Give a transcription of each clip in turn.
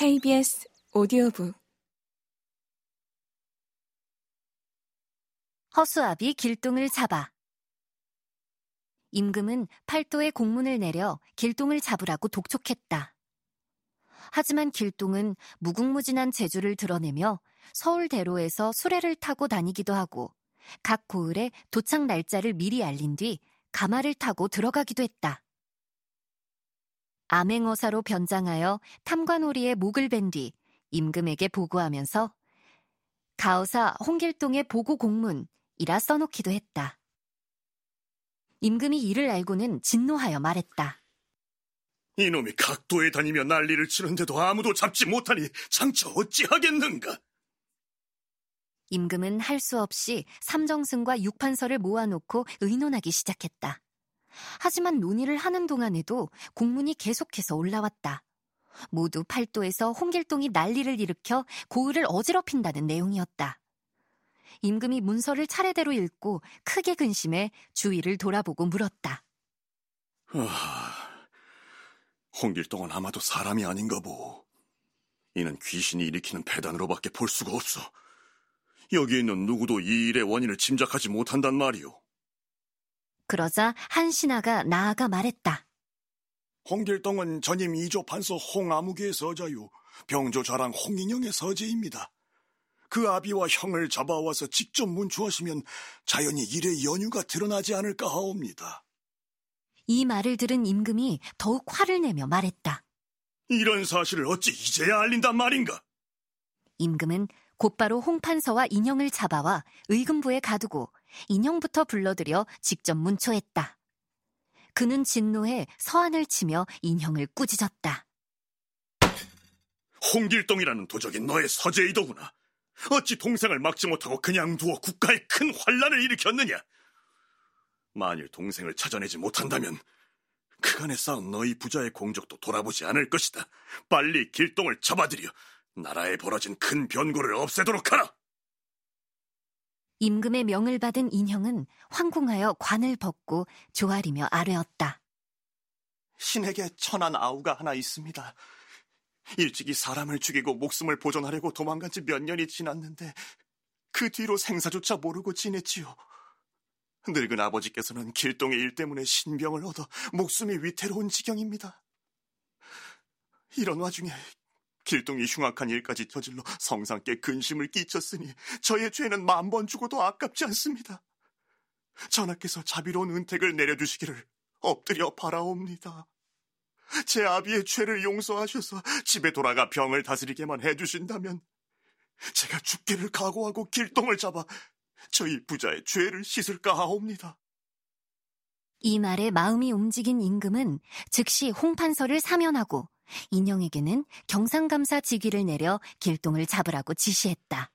KBS 오디오북 허수아비 길동을 잡아 임금은 팔도에 공문을 내려 길동을 잡으라고 독촉했다. 하지만 길동은 무궁무진한 재주를 드러내며 서울대로에서 수레를 타고 다니기도 하고 각 고을에 도착 날짜를 미리 알린 뒤 가마를 타고 들어가기도 했다. 암행어사로 변장하여 탐관오리의 목을 벤 뒤 임금에게 보고하면서 가어사 홍길동의 보고 공문이라 써놓기도 했다. 임금이 이를 알고는 진노하여 말했다. 이놈이 각도에 다니며 난리를 치는데도 아무도 잡지 못하니 장차 어찌하겠는가? 임금은 할 수 없이 삼정승과 육판서를 모아놓고 의논하기 시작했다. 하지만 논의를 하는 동안에도 공문이 계속해서 올라왔다. 모두 팔도에서 홍길동이 난리를 일으켜 고을을 어지럽힌다는 내용이었다. 임금이 문서를 차례대로 읽고 크게 근심해 주위를 돌아보고 물었다. 아, 홍길동은 아마도 사람이 아닌가 보. 이는 귀신이 일으키는 배단으로밖에 볼 수가 없어. 여기 있는 누구도 이 일의 원인을 짐작하지 못한단 말이오. 그러자 한 신하가 나아가 말했다. 홍길동은 전임 이조 판서 홍아무개의 서자요. 병조 자랑 홍인영의 서재입니다. 그 아비와 형을 잡아와서 직접 문초하시면 자연히 일의 연유가 드러나지 않을까 하옵니다. 이 말을 들은 임금이 더욱 화를 내며 말했다. 이런 사실을 어찌 이제야 알린단 말인가? 임금은 곧바로 홍판서와 인형을 잡아와 의금부에 가두고 인형부터 불러들여 직접 문초했다. 그는 진노해 서한을 치며 인형을 꾸짖었다. 홍길동이라는 도적이 너의 서재이더구나. 어찌 동생을 막지 못하고 그냥 두어 국가에 큰 환란을 일으켰느냐? 만일 동생을 찾아내지 못한다면 그간에 쌓은 너희 부자의 공적도 돌아보지 않을 것이다. 빨리 길동을 잡아들여 나라에 벌어진 큰 변고를 없애도록 하라. 임금의 명을 받은 인형은 황궁하여 관을 벗고 조아리며 아뢰었다. 신에게 천한 아우가 하나 있습니다. 일찍이 사람을 죽이고 목숨을 보존하려고 도망간 지 몇 년이 지났는데 그 뒤로 생사조차 모르고 지냈지요. 늙은 아버지께서는 길동의 일 때문에 신병을 얻어 목숨이 위태로운 지경입니다. 이런 와중에 길동이 흉악한 일까지 저질러 성상께 근심을 끼쳤으니 저의 죄는 만 번 죽어도 아깝지 않습니다. 전하께서 자비로운 은택을 내려주시기를 엎드려 바라옵니다. 제 아비의 죄를 용서하셔서 집에 돌아가 병을 다스리게만 해주신다면 제가 죽기를 각오하고 길동을 잡아 저희 부자의 죄를 씻을까 하옵니다. 이 말에 마음이 움직인 임금은 즉시 홍판서를 사면하고 인형에게는 경상감사 직위를 내려 길동을 잡으라고 지시했다.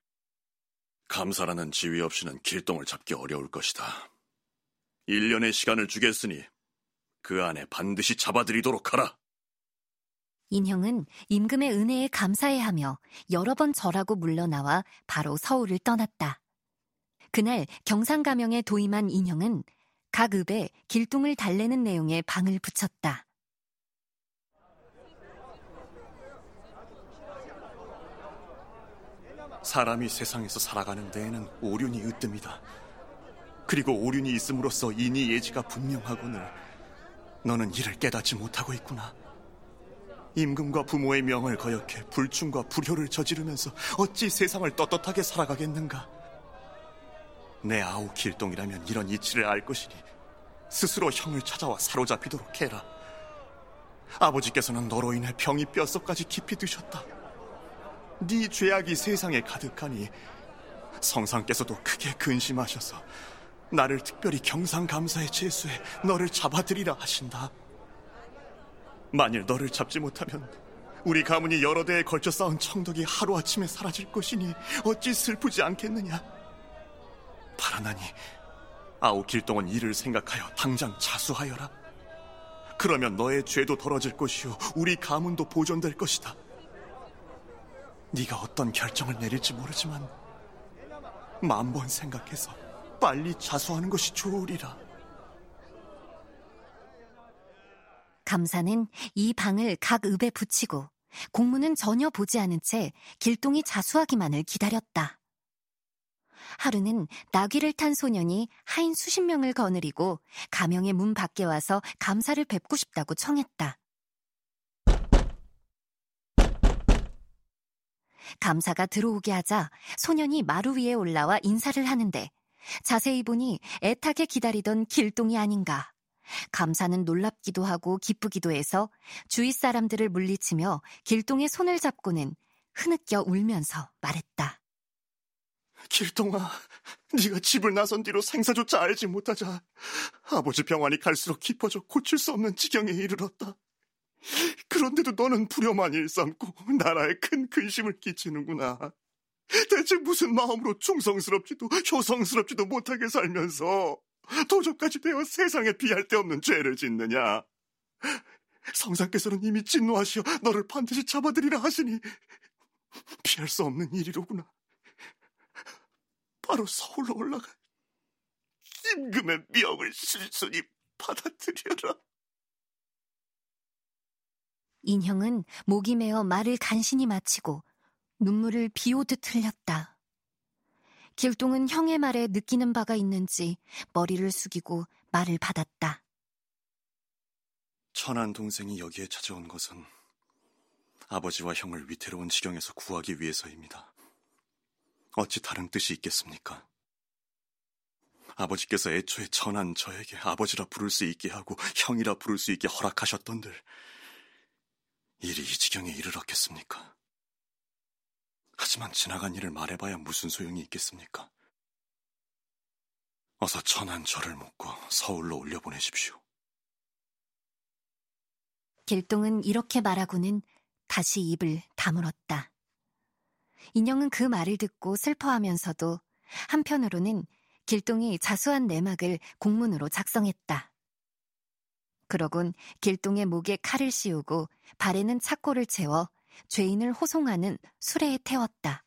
감사라는 지위 없이는 길동을 잡기 어려울 것이다. 1년의 시간을 주겠으니 그 안에 반드시 잡아들이도록 하라. 인형은 임금의 은혜에 감사해 하며 여러 번 절하고 물러나와 바로 서울을 떠났다. 그날 경상가명에 도임한 인형은 각 읍에 길동을 달래는 내용의 방을 붙였다. 사람이 세상에서 살아가는 데에는 오륜이 으뜸이다. 그리고 오륜이 있음으로써 인이 예지가 분명하거늘 너는 이를 깨닫지 못하고 있구나. 임금과 부모의 명을 거역해 불충과 불효를 저지르면서 어찌 세상을 떳떳하게 살아가겠는가? 내 아우 길동이라면 이런 이치를 알 것이니 스스로 형을 찾아와 사로잡히도록 해라. 아버지께서는 너로 인해 병이 뼛속까지 깊이 드셨다. 네 죄악이 세상에 가득하니 성상께서도 크게 근심하셔서 나를 특별히 경상감사의 제수에 너를 잡아들이라 하신다. 만일 너를 잡지 못하면 우리 가문이 여러 대에 걸쳐 쌓은 청덕이 하루아침에 사라질 것이니 어찌 슬프지 않겠느냐. 바라나니 아우 길동은 이를 생각하여 당장 자수하여라. 그러면 너의 죄도 덜어질 것이요 우리 가문도 보존될 것이다. 네가 어떤 결정을 내릴지 모르지만 만 번 생각해서 빨리 자수하는 것이 좋으리라. 감사는 이 방을 각 읍에 붙이고 공문은 전혀 보지 않은 채 길동이 자수하기만을 기다렸다. 하루는 나귀를 탄 소년이 하인 수십 명을 거느리고 가명의 문 밖에 와서 감사를 뵙고 싶다고 청했다. 감사가 들어오게 하자 소년이 마루 위에 올라와 인사를 하는데 자세히 보니 애타게 기다리던 길동이 아닌가. 감사는 놀랍기도 하고 기쁘기도 해서 주위 사람들을 물리치며 길동의 손을 잡고는 흐느껴 울면서 말했다. 길동아, 네가 집을 나선 뒤로 생사조차 알지 못하자 아버지 병환이 갈수록 깊어져 고칠 수 없는 지경에 이르렀다. 그런데도 너는 불효만 일삼고 나라에 큰 근심을 끼치는구나. 대체 무슨 마음으로 충성스럽지도 효성스럽지도 못하게 살면서 도적까지 되어 세상에 비할 데 없는 죄를 짓느냐? 성상께서는 이미 진노하시어 너를 반드시 잡아들이라 하시니 피할 수 없는 일이로구나. 바로 서울로 올라가 임금의 명을 실순히 받아들여라. 인형은 목이 메어 말을 간신히 마치고 눈물을 비오듯 흘렸다. 길동은 형의 말에 느끼는 바가 있는지 머리를 숙이고 말을 받았다. 천한 동생이 여기에 찾아온 것은 아버지와 형을 위태로운 지경에서 구하기 위해서입니다. 어찌 다른 뜻이 있겠습니까? 아버지께서 애초에 천한 저에게 아버지라 부를 수 있게 하고 형이라 부를 수 있게 허락하셨던들 일이 이 지경에 이르렀겠습니까? 하지만 지나간 일을 말해봐야 무슨 소용이 있겠습니까? 어서 천한 저를 묶어 서울로 올려보내십시오. 길동은 이렇게 말하고는 다시 입을 다물었다. 인형은 그 말을 듣고 슬퍼하면서도 한편으로는 길동이 자수한 내막을 공문으로 작성했다. 그러곤 길동의 목에 칼을 씌우고 발에는 착고를 채워 죄인을 호송하는 수레에 태웠다.